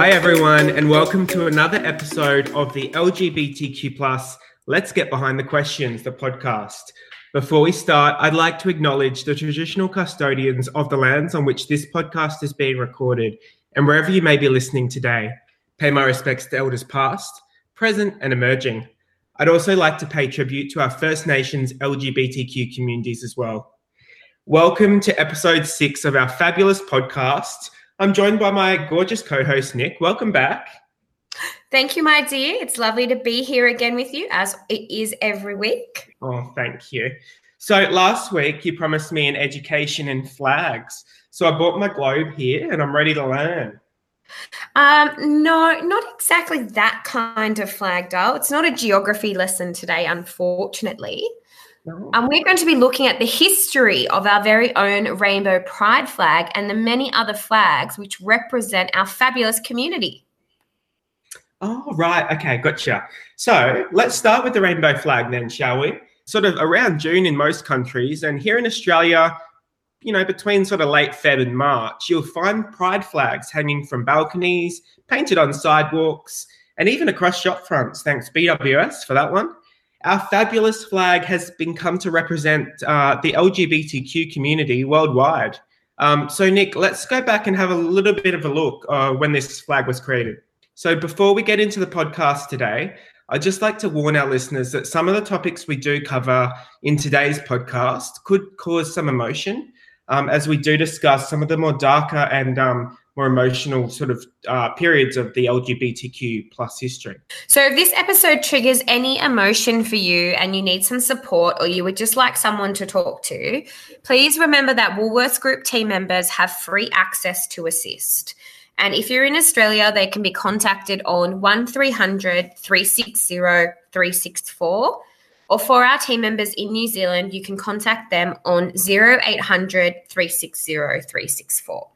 Hi, everyone, and welcome to another episode of the LGBTQ plus Let's Get Behind the Questions, the podcast. Before we start, I'd like to acknowledge the traditional custodians of the lands on which this podcast is being recorded, and wherever you may be listening today. Pay my respects to elders past, present, and emerging. I'd also like to pay tribute to our First Nations LGBTQ communities as well. Welcome to episode six of our fabulous podcast. I'm joined by my gorgeous co host, Nick. Welcome back. Thank you, my dear. It's lovely to be here again with you, as it is every week. Oh, thank you. So, last week you promised me an education in flags. So, I bought my globe here and I'm ready to learn. Um, no, not exactly that kind of flag, Dale. It's not a geography lesson today, unfortunately. And we're going to be looking at the history of our very own rainbow pride flag and the many other flags which represent our fabulous community. Oh, right. Okay, gotcha. So let's start with the rainbow flag then, shall we? Sort of around June in most countries, and here in Australia, you know, between sort of late Feb and March, you'll find pride flags hanging from balconies, painted on sidewalks, and even across shop fronts. Thanks BWS for that one. Our fabulous flag has been come to represent uh, the LGBTQ community worldwide. Um, so, Nick, let's go back and have a little bit of a look uh, when this flag was created. So, before we get into the podcast today, I'd just like to warn our listeners that some of the topics we do cover in today's podcast could cause some emotion um, as we do discuss some of the more darker and um, more emotional sort of uh, periods of the LGBTQ plus history. So, if this episode triggers any emotion for you and you need some support or you would just like someone to talk to, please remember that Woolworths Group team members have free access to assist. And if you're in Australia, they can be contacted on 1300 360 364 or for our team members in New Zealand, you can contact them on 0800 360 364.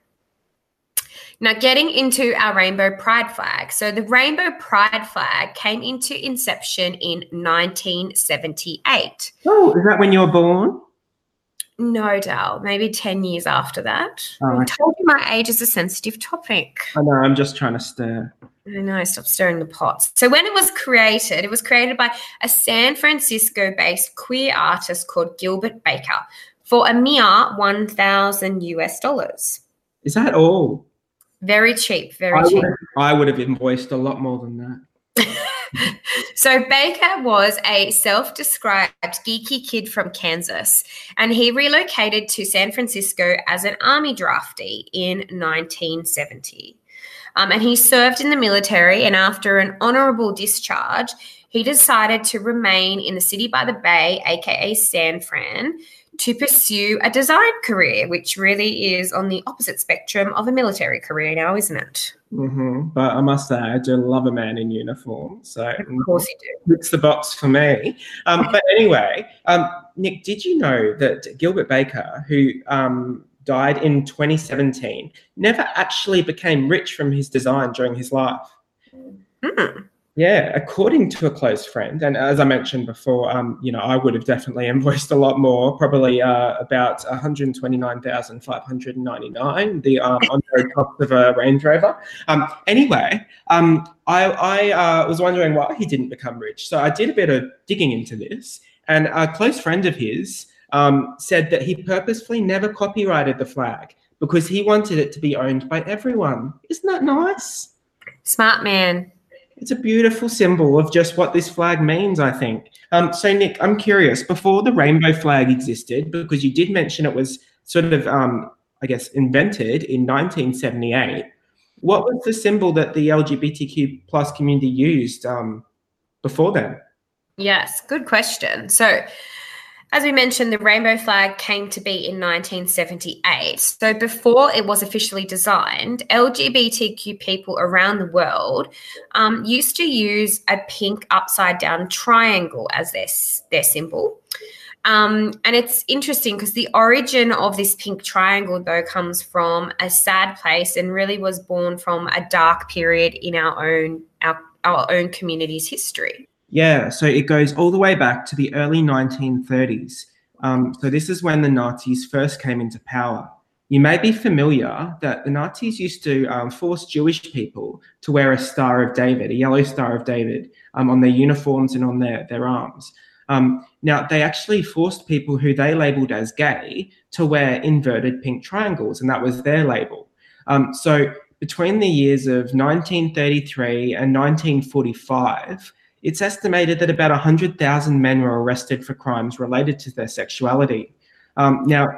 Now, getting into our Rainbow Pride flag. So, the Rainbow Pride flag came into inception in 1978. Oh, is that when you were born? No, Dale. Maybe 10 years after that. Oh, I told you my age is a sensitive topic. I know, I'm just trying to stir. I know, stop stirring the pots. So, when it was created, it was created by a San Francisco based queer artist called Gilbert Baker for a mere 1,000 US dollars. Is that all? Very cheap, very I cheap. Would, I would have invoiced a lot more than that. so Baker was a self-described geeky kid from Kansas, and he relocated to San Francisco as an army draftee in 1970. Um, and he served in the military, and after an honorable discharge, he decided to remain in the city by the bay, aka San Fran, to pursue a design career, which really is on the opposite spectrum of a military career now, isn't it? Mm-hmm. But I must say, I do love a man in uniform. So, of course, you do. It's the box for me. Um, but anyway, um, Nick, did you know that Gilbert Baker, who um, died in 2017, never actually became rich from his design during his life? Mm. Yeah, according to a close friend, and as I mentioned before, um, you know, I would have definitely invoiced a lot more, probably uh, about one hundred twenty-nine thousand five hundred ninety-nine, the um, on the cost of a Range Rover. Um, anyway, um, I, I uh, was wondering why he didn't become rich, so I did a bit of digging into this, and a close friend of his um, said that he purposefully never copyrighted the flag because he wanted it to be owned by everyone. Isn't that nice? Smart man it's a beautiful symbol of just what this flag means, I think. Um, so, Nick, I'm curious, before the rainbow flag existed, because you did mention it was sort of, um, I guess, invented in 1978, what was the symbol that the LGBTQ plus community used um, before then? Yes, good question. So, as we mentioned, the rainbow flag came to be in 1978. So before it was officially designed, LGBTQ people around the world um, used to use a pink upside down triangle as their, their symbol. Um, and it's interesting because the origin of this pink triangle, though, comes from a sad place and really was born from a dark period in our own our, our own community's history. Yeah, so it goes all the way back to the early 1930s. Um, so this is when the Nazis first came into power. you may be familiar that the Nazis used to um, force Jewish people to wear a Star of David, a yellow Star of David, um, on their uniforms and on their, their arms. Um, now, they actually forced people who they labeled as gay to wear inverted pink triangles, and that was their label. Um, so, between the years of 1933 and 1945, it's estimated that about 100,000 men were arrested for crimes related to their sexuality. Um, now,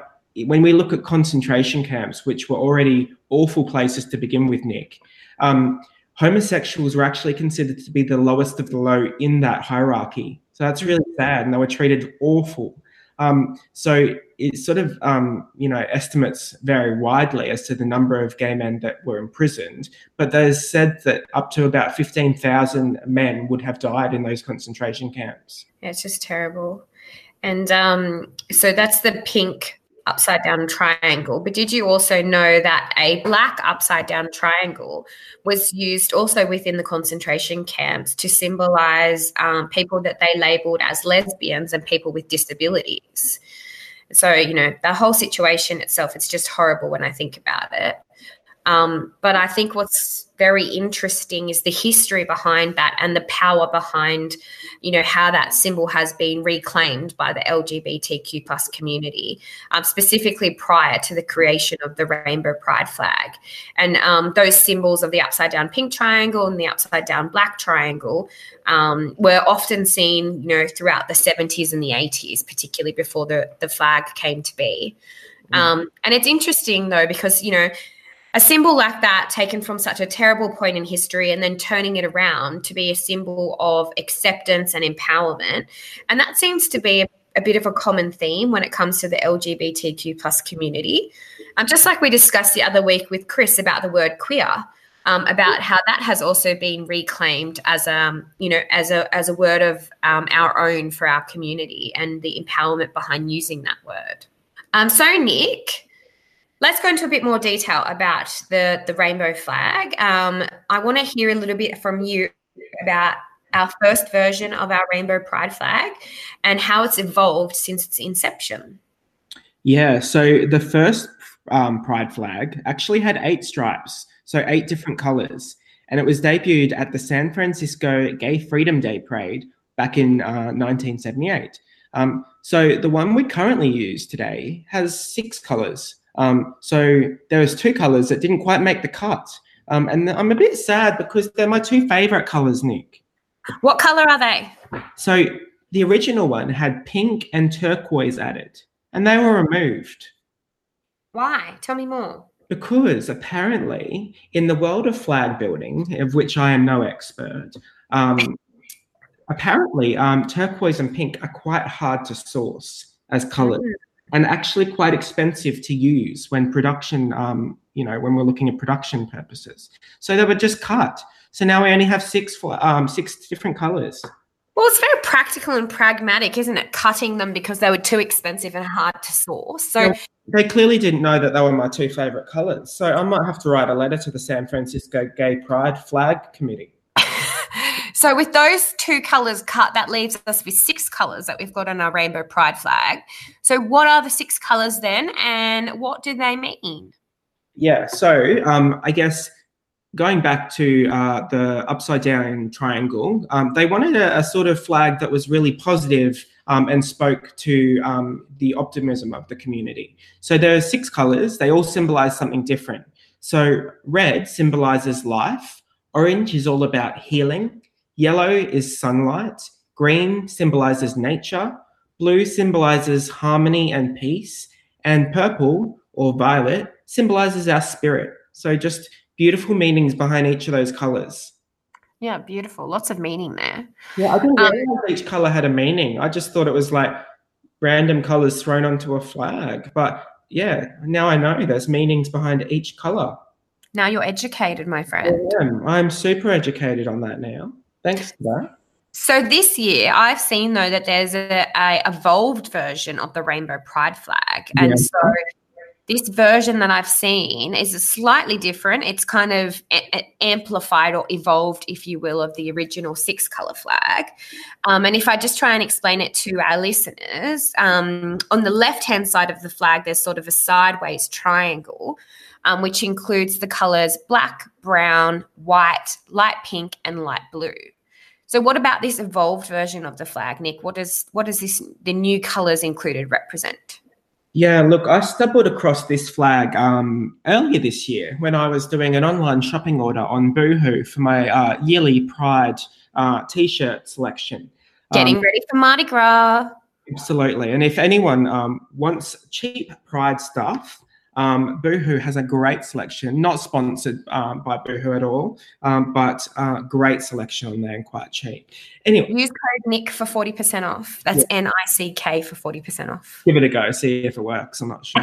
when we look at concentration camps, which were already awful places to begin with, Nick, um, homosexuals were actually considered to be the lowest of the low in that hierarchy. So that's really sad, and they were treated awful. Um, so it sort of, um, you know, estimates vary widely as to the number of gay men that were imprisoned, but there's said that up to about 15,000 men would have died in those concentration camps. Yeah, it's just terrible. And um, so that's the pink upside down triangle. But did you also know that a black upside down triangle was used also within the concentration camps to symbolize um, people that they labeled as lesbians and people with disabilities? So, you know, the whole situation itself, it's just horrible when I think about it. Um, but I think what's very interesting is the history behind that and the power behind, you know, how that symbol has been reclaimed by the LGBTQ plus community, um, specifically prior to the creation of the Rainbow Pride flag. And um, those symbols of the upside down pink triangle and the upside down black triangle um, were often seen, you know, throughout the 70s and the 80s, particularly before the, the flag came to be. Mm. Um, and it's interesting though, because, you know, a symbol like that taken from such a terrible point in history and then turning it around to be a symbol of acceptance and empowerment. And that seems to be a, a bit of a common theme when it comes to the lgbtq plus community. Um, just like we discussed the other week with chris about the word queer um, about how that has also been reclaimed as a um, you know as a as a word of um, our own for our community and the empowerment behind using that word. Um, so nick Let's go into a bit more detail about the, the rainbow flag. Um, I want to hear a little bit from you about our first version of our rainbow pride flag and how it's evolved since its inception. Yeah, so the first um, pride flag actually had eight stripes, so eight different colors. And it was debuted at the San Francisco Gay Freedom Day Parade back in uh, 1978. Um, so the one we currently use today has six colors. Um, so there was two colors that didn't quite make the cut. Um, and I'm a bit sad because they're my two favorite colors, Nick. What color are they? So the original one had pink and turquoise added, and they were removed. Why? Tell me more. Because apparently, in the world of flag building, of which I am no expert, um, apparently um, turquoise and pink are quite hard to source as colors. Mm and actually quite expensive to use when production, um, you know, when we're looking at production purposes. So they were just cut. So now we only have six for um, six different colors. Well, it's very practical and pragmatic, isn't it? Cutting them because they were too expensive and hard to source. So they clearly didn't know that they were my two favorite colors. So I might have to write a letter to the San Francisco Gay Pride Flag Committee. So with those two colors cut, that leaves us with six colors that we've got on our rainbow pride flag. So what are the six colors then, and what do they mean? Yeah, so um, I guess going back to uh, the upside down triangle, um, they wanted a, a, sort of flag that was really positive, um, and spoke to um, the optimism of the community. So there are six colors, they all symbolize something different. So red symbolizes life, orange is all about healing, Yellow is sunlight. Green symbolizes nature. Blue symbolizes harmony and peace. And purple or violet symbolizes our spirit. So just beautiful meanings behind each of those colors. Yeah, beautiful. Lots of meaning there. Yeah, I didn't um, each color had a meaning. I just thought it was like random colors thrown onto a flag. But yeah, now I know there's meanings behind each color. Now you're educated, my friend. I am. I'm super educated on that now. Thanks for that. So this year, I've seen though that there's a, a evolved version of the rainbow pride flag, and yeah. so this version that I've seen is slightly different. It's kind of a- amplified or evolved, if you will, of the original six color flag. Um, and if I just try and explain it to our listeners, um, on the left hand side of the flag, there's sort of a sideways triangle, um, which includes the colors black, brown, white, light pink, and light blue. So, what about this evolved version of the flag, Nick? What does what does this the new colors included represent? Yeah, look, I stumbled across this flag um, earlier this year when I was doing an online shopping order on Boohoo for my uh, yearly Pride uh, t-shirt selection. Getting Um, ready for Mardi Gras. Absolutely. And if anyone um, wants cheap Pride stuff, um, Boohoo has a great selection. Not sponsored um, by Boohoo at all, um, but uh, great selection on there and quite cheap. Anyway, Use code Nick for 40% off. That's N I C K for 40% off. give it a go, see if it works. I'm not sure.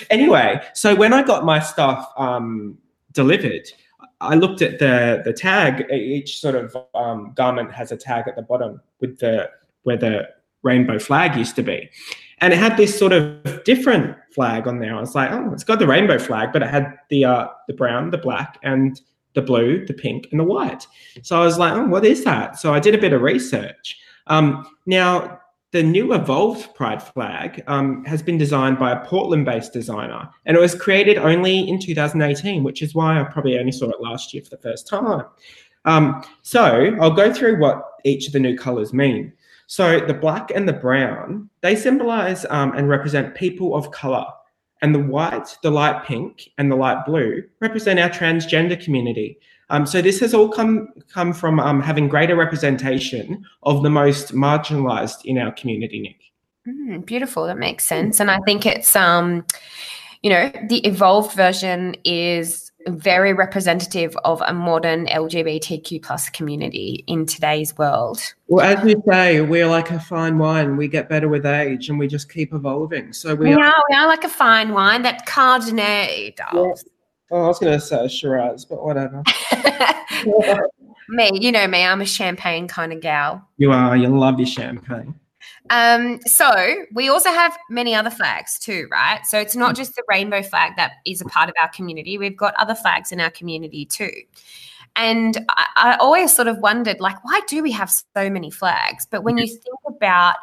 anyway, so when I got my stuff um, delivered, I looked at the the tag. Each sort of um, garment has a tag at the bottom with the where the rainbow flag used to be, and it had this sort of different flag on there. I was like, oh, it's got the rainbow flag, but it had the uh, the brown, the black, and the blue, the pink, and the white. So I was like, oh, what is that? So I did a bit of research. Um, now the new evolved pride flag um, has been designed by a portland-based designer and it was created only in 2018 which is why i probably only saw it last year for the first time um, so i'll go through what each of the new colors mean so the black and the brown they symbolize um, and represent people of color and the white the light pink and the light blue represent our transgender community um, so this has all come come from um, having greater representation of the most marginalized in our community, Nick. Mm, beautiful. That makes sense. And I think it's, um, you know, the evolved version is very representative of a modern LGBTQ plus community in today's world. Well, as we say, we're like a fine wine. We get better with age, and we just keep evolving. So we. We Are, are, we are like a fine wine that Cardinet does. oh, I was going to say Shiraz, but whatever. me, you know me, I'm a champagne kind of gal. you are. You love your champagne. Um, so we also have many other flags too, right? So it's not just the rainbow flag that is a part of our community. We've got other flags in our community too. And I, I always sort of wondered, like, why do we have so many flags? But when you think about,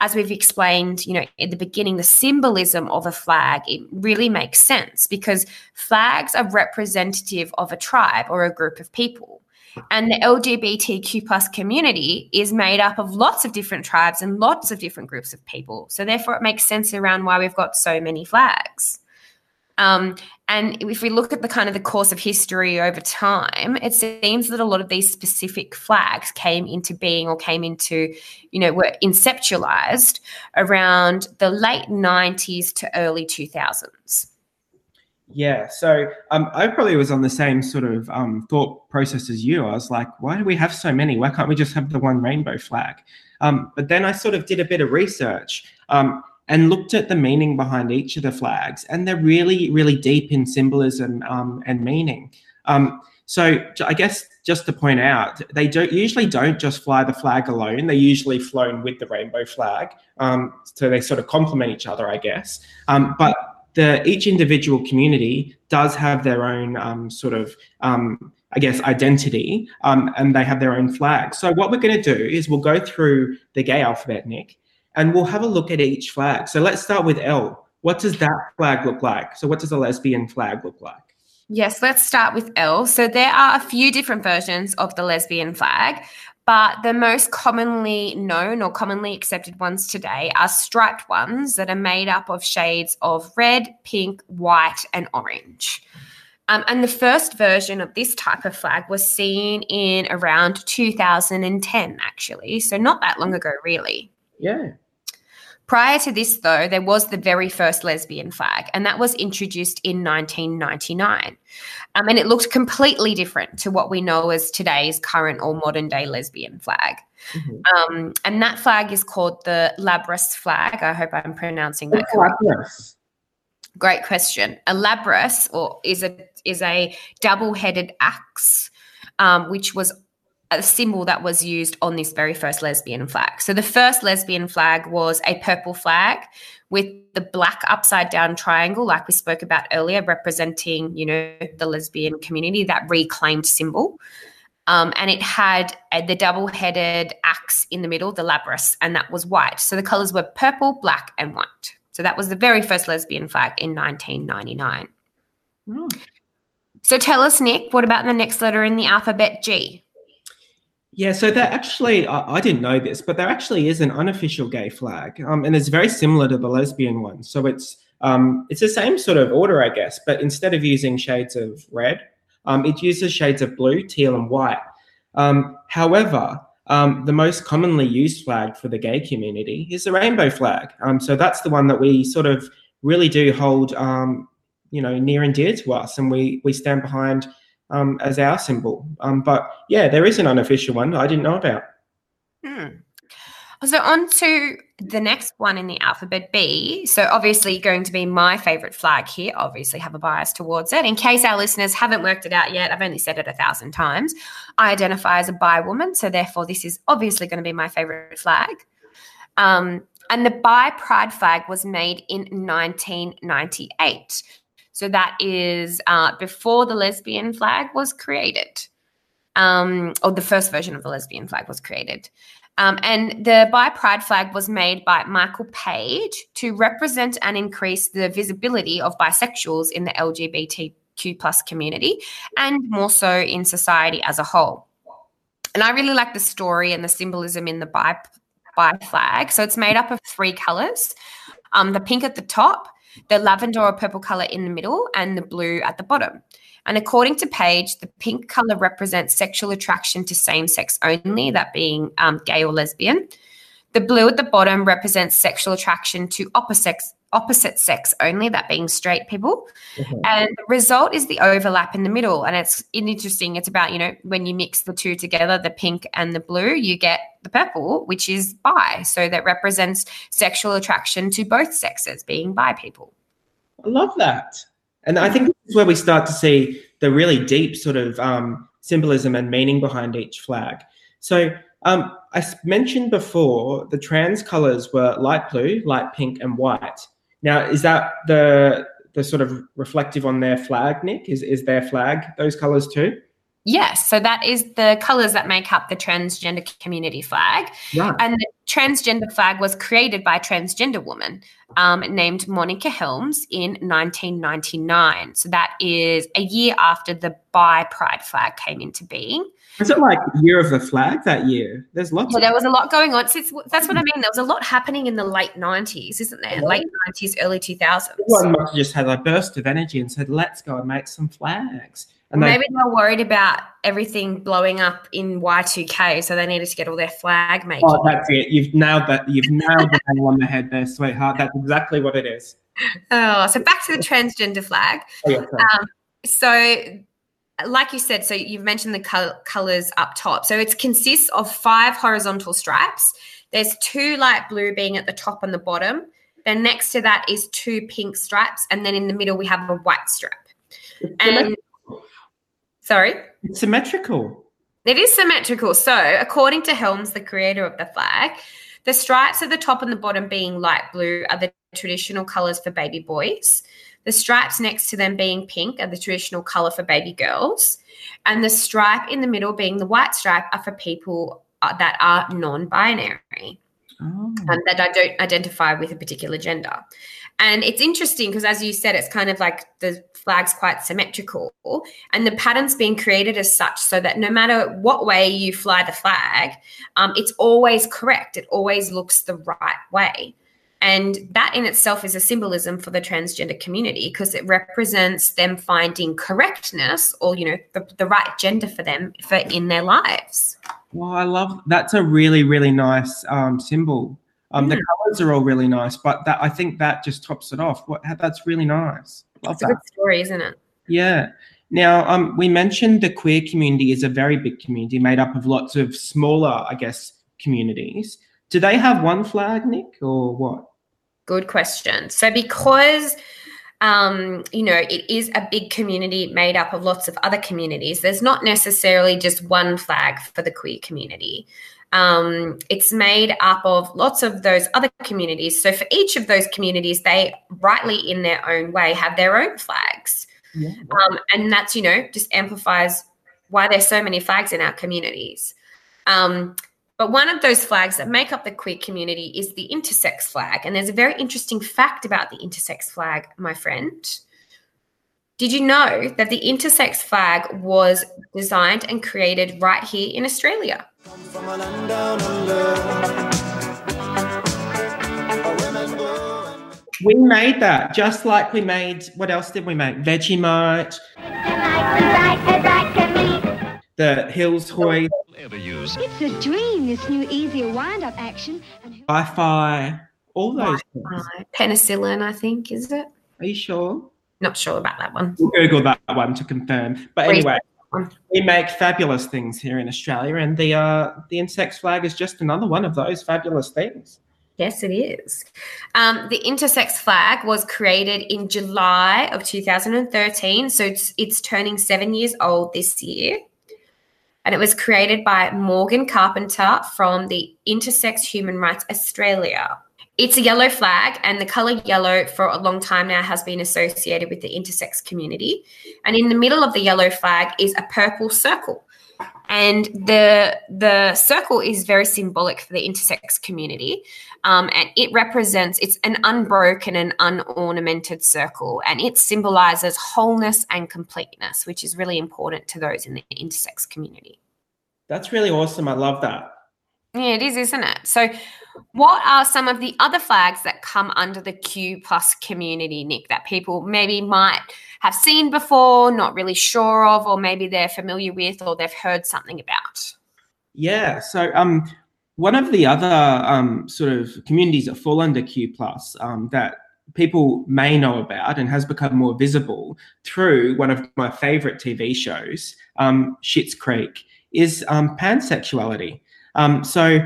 as we've explained, you know, in the beginning, the symbolism of a flag, it really makes sense because flags are representative of a tribe or a group of people. And the LGBTQ plus community is made up of lots of different tribes and lots of different groups of people. So therefore, it makes sense around why we've got so many flags. Um, and if we look at the kind of the course of history over time, it seems that a lot of these specific flags came into being or came into, you know, were inceptualized around the late 90s to early 2000s. Yeah, so um, I probably was on the same sort of um, thought process as you. I was like, why do we have so many? Why can't we just have the one rainbow flag? Um, but then I sort of did a bit of research um, and looked at the meaning behind each of the flags, and they're really, really deep in symbolism um, and meaning. Um, so I guess just to point out, they don't usually don't just fly the flag alone. They're usually flown with the rainbow flag, so they sort of complement each other, I guess. But the each individual community does have their own um, sort of um, I guess identity, um, and they have their own flag. So what we're going to do is we'll go through the gay alphabet, Nick, and we'll have a look at each flag. So let's start with L. What does that flag look like? So what does a lesbian flag look like? Yes, let's start with L. So there are a few different versions of the lesbian flag, but the most commonly known or commonly accepted ones today are striped ones that are made up of shades of red, pink, white, and orange. Um, and the first version of this type of flag was seen in around 2010, actually. So not that long ago, really. Yeah. Prior to this, though, there was the very first lesbian flag, and that was introduced in 1999. Um, and it looked completely different to what we know as today's current or modern day lesbian flag. Mhm. Um, and that flag is called the Labrys flag. I hope I'm pronouncing that correctly. Great question. A labrys or is a is a double-headed axe, um, which was a symbol that was used on this very first lesbian flag. So the first lesbian flag was a purple flag with the black upside down triangle, like we spoke about earlier, representing, you know, the lesbian community, that reclaimed symbol. Um, and it had a, the double headed axe in the middle, the labrys, and that was white. So the colors were purple, black, and white. So that was the very first lesbian flag in 1999. Mm. So tell us, Nick, what about the next letter in the alphabet G? Yeah, so there actually, I, I, didn't know this, but there actually is an unofficial gay flag, um, and it's very similar to the lesbian one. So it's um, it's the same sort of order, I guess, but instead of using shades of red, um, it uses shades of blue, teal, and white. Um, however, um, the most commonly used flag for the gay community is the rainbow flag. Um, so that's the one that we sort of really do hold, you know, near and dear to us, and we we stand behind um, as our symbol. Um, but yeah, there is an unofficial one I didn't know about. Hmm. So on to the next one in the alphabet B. So obviously going to be my favorite flag here. Obviously have a bias towards it. In case our listeners haven't worked it out yet, I've only said it a thousand times. I identify as a bi woman, so therefore this is obviously going to be my favorite flag. Um, and the bi pride flag was made in 1998. So that is uh, before the lesbian flag was created, um, or the first version of the lesbian flag was created. Um, and the Bi Pride flag was made by Michael Page to represent and increase the visibility of bisexuals in the LGBTQ plus community and more so in society as a whole. And I really like the story and the symbolism in the Bi, bi flag. So it's made up of three colors um, the pink at the top, the lavender or purple color in the middle, and the blue at the bottom. And according to Page, the pink color represents sexual attraction to same sex only, that being um, gay or lesbian. The blue at the bottom represents sexual attraction to opposite opposite sex only, that being straight people. Mm-hmm. And the result is the overlap in the middle. And it's interesting. It's about, you know, when you mix the two together, the pink and the blue, you get the purple, which is bi. So that represents sexual attraction to both sexes, being bi people. I love that. And I think this is where we start to see the really deep sort of um, symbolism and meaning behind each flag. So um, I mentioned before the trans colors were light blue, light pink, and white. Now, is that the the sort of reflective on their flag, Nick? Is is their flag those colours too? Yes, so that is the colours that make up the transgender community flag. Right. And the transgender flag was created by a transgender woman um, named Monica Helms in 1999. So that is a year after the Bi Pride flag came into being. Was it like year of the flag that year? There's lots. Yeah, there was a lot going on. So that's what I mean. There was a lot happening in the late '90s, isn't there? Late '90s, early 2000s. One must have just had a burst of energy and said, "Let's go and make some flags." And Maybe they, are worried about everything blowing up in Y2K, so they needed to get all their flag making. Oh, that's it. You've nailed that. You've nailed the nail on the head there, sweetheart. That's exactly what it is. Oh, so back to the transgender flag. Oh, yeah, um, so like you said, so you've mentioned the col- colors up top. So it consists of five horizontal stripes. There's two light blue being at the top and the bottom. Then next to that is two pink stripes, and then in the middle we have a white stripe. And sorry, it's symmetrical. It is symmetrical. So according to Helms, the creator of the flag, the stripes at the top and the bottom being light blue are the traditional colors for baby boys. The stripes next to them being pink are the traditional color for baby girls. And the stripe in the middle being the white stripe are for people uh, that are non binary. Oh. Um, that I don't identify with a particular gender. And it's interesting because, as you said, it's kind of like the flag's quite symmetrical and the pattern's being created as such so that no matter what way you fly the flag, um, it's always correct. It always looks the right way. And that in itself is a symbolism for the transgender community because it represents them finding correctness or, you know, the, the right gender for them for in their lives. Well, I love that's a really, really nice um, symbol. Um. The colors are all really nice, but that I think that just tops it off. What that's really nice. Love it's that. a good story, isn't it? Yeah. Now, um, we mentioned the queer community is a very big community made up of lots of smaller, I guess, communities. Do they have one flag, Nick, or what? Good question. So, because um, you know, it is a big community made up of lots of other communities. There's not necessarily just one flag for the queer community. Um, it's made up of lots of those other communities. So for each of those communities, they rightly in their own way have their own flags. Yeah. Um, and that's, you know, just amplifies why there's so many flags in our communities. Um, but one of those flags that make up the queer community is the intersex flag. And there's a very interesting fact about the intersex flag, my friend. Did you know that the intersex flag was designed and created right here in Australia? We made that just like we made, what else did we make? Vegemite. The Hills Hoist. It's a dream, this new easier wind-up action. Wi-Fi, all those Penicillin, I think, is it? Are you sure? Not sure about that one. We'll Google that one to confirm. But anyway, we make fabulous things here in Australia, and the uh, the intersex flag is just another one of those fabulous things. Yes, it is. Um, the intersex flag was created in July of 2013, so it's it's turning seven years old this year, and it was created by Morgan Carpenter from the Intersex Human Rights Australia. It's a yellow flag, and the color yellow for a long time now has been associated with the intersex community. And in the middle of the yellow flag is a purple circle. And the the circle is very symbolic for the intersex community, um, and it represents it's an unbroken and unornamented circle, and it symbolizes wholeness and completeness, which is really important to those in the intersex community. That's really awesome. I love that. Yeah, it is, isn't it? So, what are some of the other flags that come under the Q plus community, Nick, that people maybe might have seen before, not really sure of, or maybe they're familiar with, or they've heard something about? Yeah. So, um, one of the other um, sort of communities that fall under Q plus um, that people may know about and has become more visible through one of my favorite TV shows, um, Schitt's Creek, is um, pansexuality. Um, so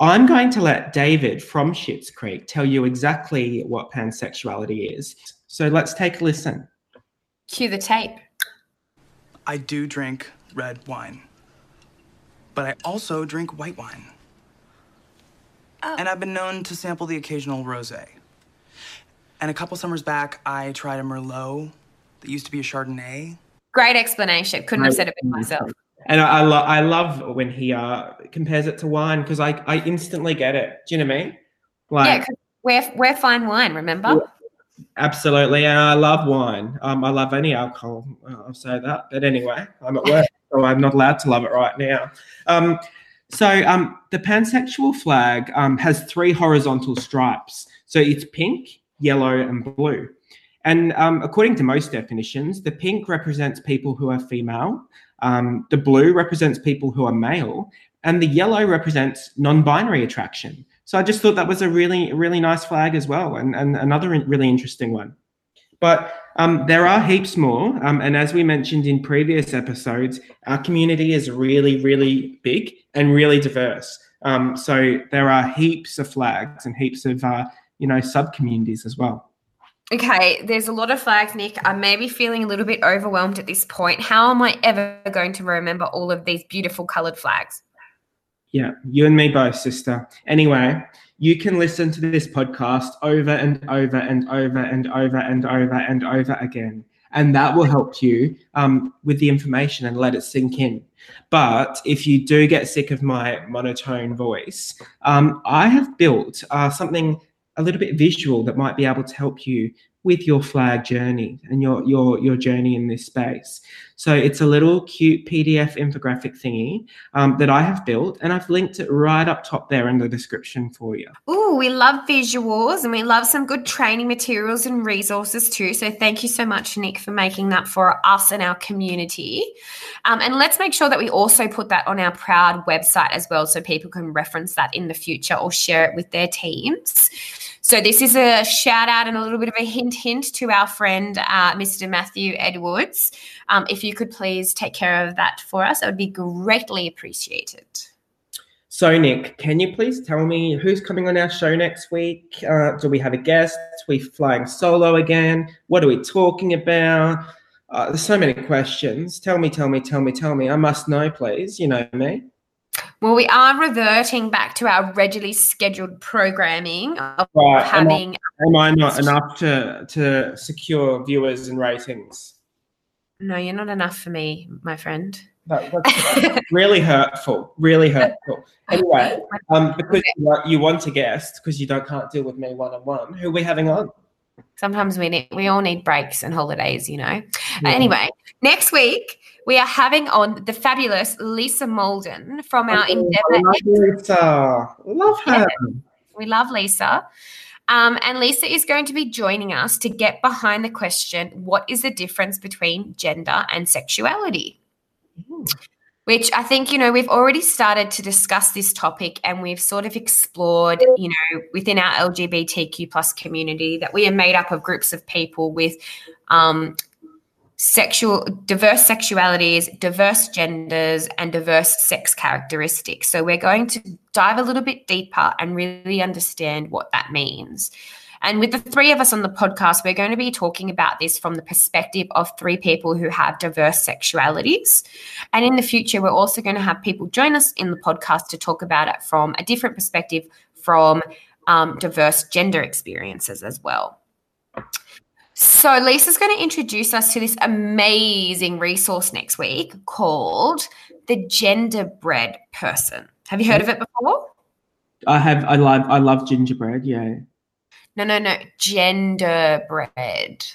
I'm going to let David from Schitt's Creek tell you exactly what pansexuality is. So let's take a listen. Cue the tape. I do drink red wine, but I also drink white wine. Oh. And I've been known to sample the occasional rosé. And a couple summers back, I tried a Merlot that used to be a Chardonnay. Great explanation. Couldn't have said it better myself. And I, I, lo- I love when he uh, compares it to wine because I, I instantly get it. Do you know what I mean? Like, yeah, we're, we're fine wine, remember? Absolutely. And I love wine. Um, I love any alcohol. I'll say that. But anyway, I'm at work, so I'm not allowed to love it right now. Um, so um, the pansexual flag um, has three horizontal stripes. So it's pink, yellow, and blue. And um, according to most definitions, the pink represents people who are female, um, the blue represents people who are male, and the yellow represents non-binary attraction. So I just thought that was a really, really nice flag as well, and, and another really interesting one. But um, there are heaps more, um, and as we mentioned in previous episodes, our community is really, really big and really diverse. Um, so there are heaps of flags and heaps of uh, you know sub communities as well. Okay, there's a lot of flags, Nick. I may be feeling a little bit overwhelmed at this point. How am I ever going to remember all of these beautiful colored flags? Yeah, you and me both, sister. Anyway, you can listen to this podcast over and over and over and over and over and over again. And that will help you um, with the information and let it sink in. But if you do get sick of my monotone voice, um, I have built uh, something a little bit visual that might be able to help you with your flag journey and your your your journey in this space. So it's a little cute PDF infographic thingy um, that I have built, and I've linked it right up top there in the description for you. Oh, we love visuals and we love some good training materials and resources too. So thank you so much, Nick, for making that for us and our community. Um, and let's make sure that we also put that on our proud website as well, so people can reference that in the future or share it with their teams. So this is a shout out and a little bit of a hint, hint to our friend, uh, Mr. Matthew Edwards. Um, if you could please take care of that for us, that would be greatly appreciated. So, Nick, can you please tell me who's coming on our show next week? Uh, do we have a guest? Are we flying solo again? What are we talking about? Uh, there's so many questions. Tell me, tell me, tell me, tell me. I must know, please. You know me. Well, we are reverting back to our regularly scheduled programming of Right. Am I, having. am I not enough to, to secure viewers and ratings? No, you're not enough for me, my friend. That, that's really hurtful. Really hurtful. Anyway, um, because you want- you want a guest because you don't can't deal with me one on one. Who are we having on? Sometimes we need, we all need breaks and holidays, you know. Anyway, next week we are having on the fabulous Lisa Molden from our Oh, Endeavour. Love Lisa. Love her. We love Lisa. Um, and Lisa is going to be joining us to get behind the question what is the difference between gender and sexuality? Which I think, you know, we've already started to discuss this topic and we've sort of explored, you know, within our LGBTQ plus community that we are made up of groups of people with um, sexual diverse sexualities, diverse genders, and diverse sex characteristics. So we're going to dive a little bit deeper and really understand what that means. And with the three of us on the podcast, we're going to be talking about this from the perspective of three people who have diverse sexualities. And in the future, we're also going to have people join us in the podcast to talk about it from a different perspective from um, diverse gender experiences as well. So, Lisa's going to introduce us to this amazing resource next week called the Genderbread Person. Have you heard of it before? I have. I love. I love gingerbread. Yeah. No, no, no. Genderbread.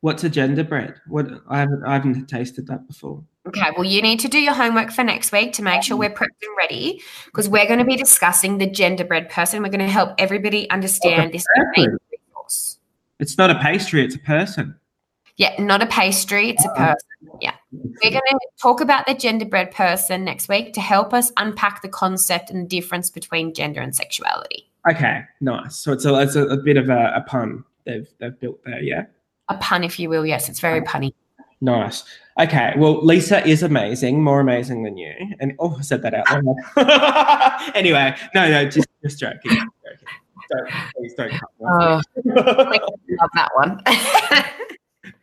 What's a genderbread? What? I haven't. I haven't tasted that before. Okay, well, you need to do your homework for next week to make sure we're prepped and ready because we're going to be discussing the genderbread person. We're going to help everybody understand this. It's not a pastry. It's a person. Yeah, not a pastry, it's a ah. person. Yeah. We're going to talk about the genderbread person next week to help us unpack the concept and the difference between gender and sexuality. Okay, nice. So it's a it's a, a bit of a, a pun they've they've built there. Yeah. A pun, if you will. Yes, it's very punny. Nice. Okay. Well, Lisa is amazing, more amazing than you. And oh, I said that out loud. anyway, no, no, just just joking. just joking. Don't, please don't cut. Oh, love that one.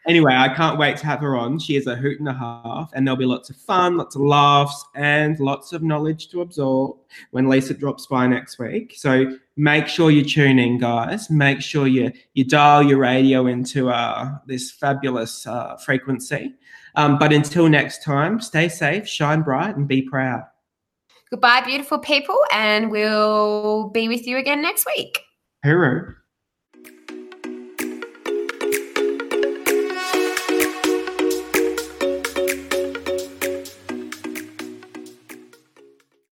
Anyway, I can't wait to have her on. She is a hoot and a half, and there'll be lots of fun, lots of laughs, and lots of knowledge to absorb when Lisa drops by next week. So make sure you tune in, guys. Make sure you you dial your radio into uh, this fabulous uh, frequency. Um, but until next time, stay safe, shine bright, and be proud. Goodbye, beautiful people, and we'll be with you again next week. Hooroo.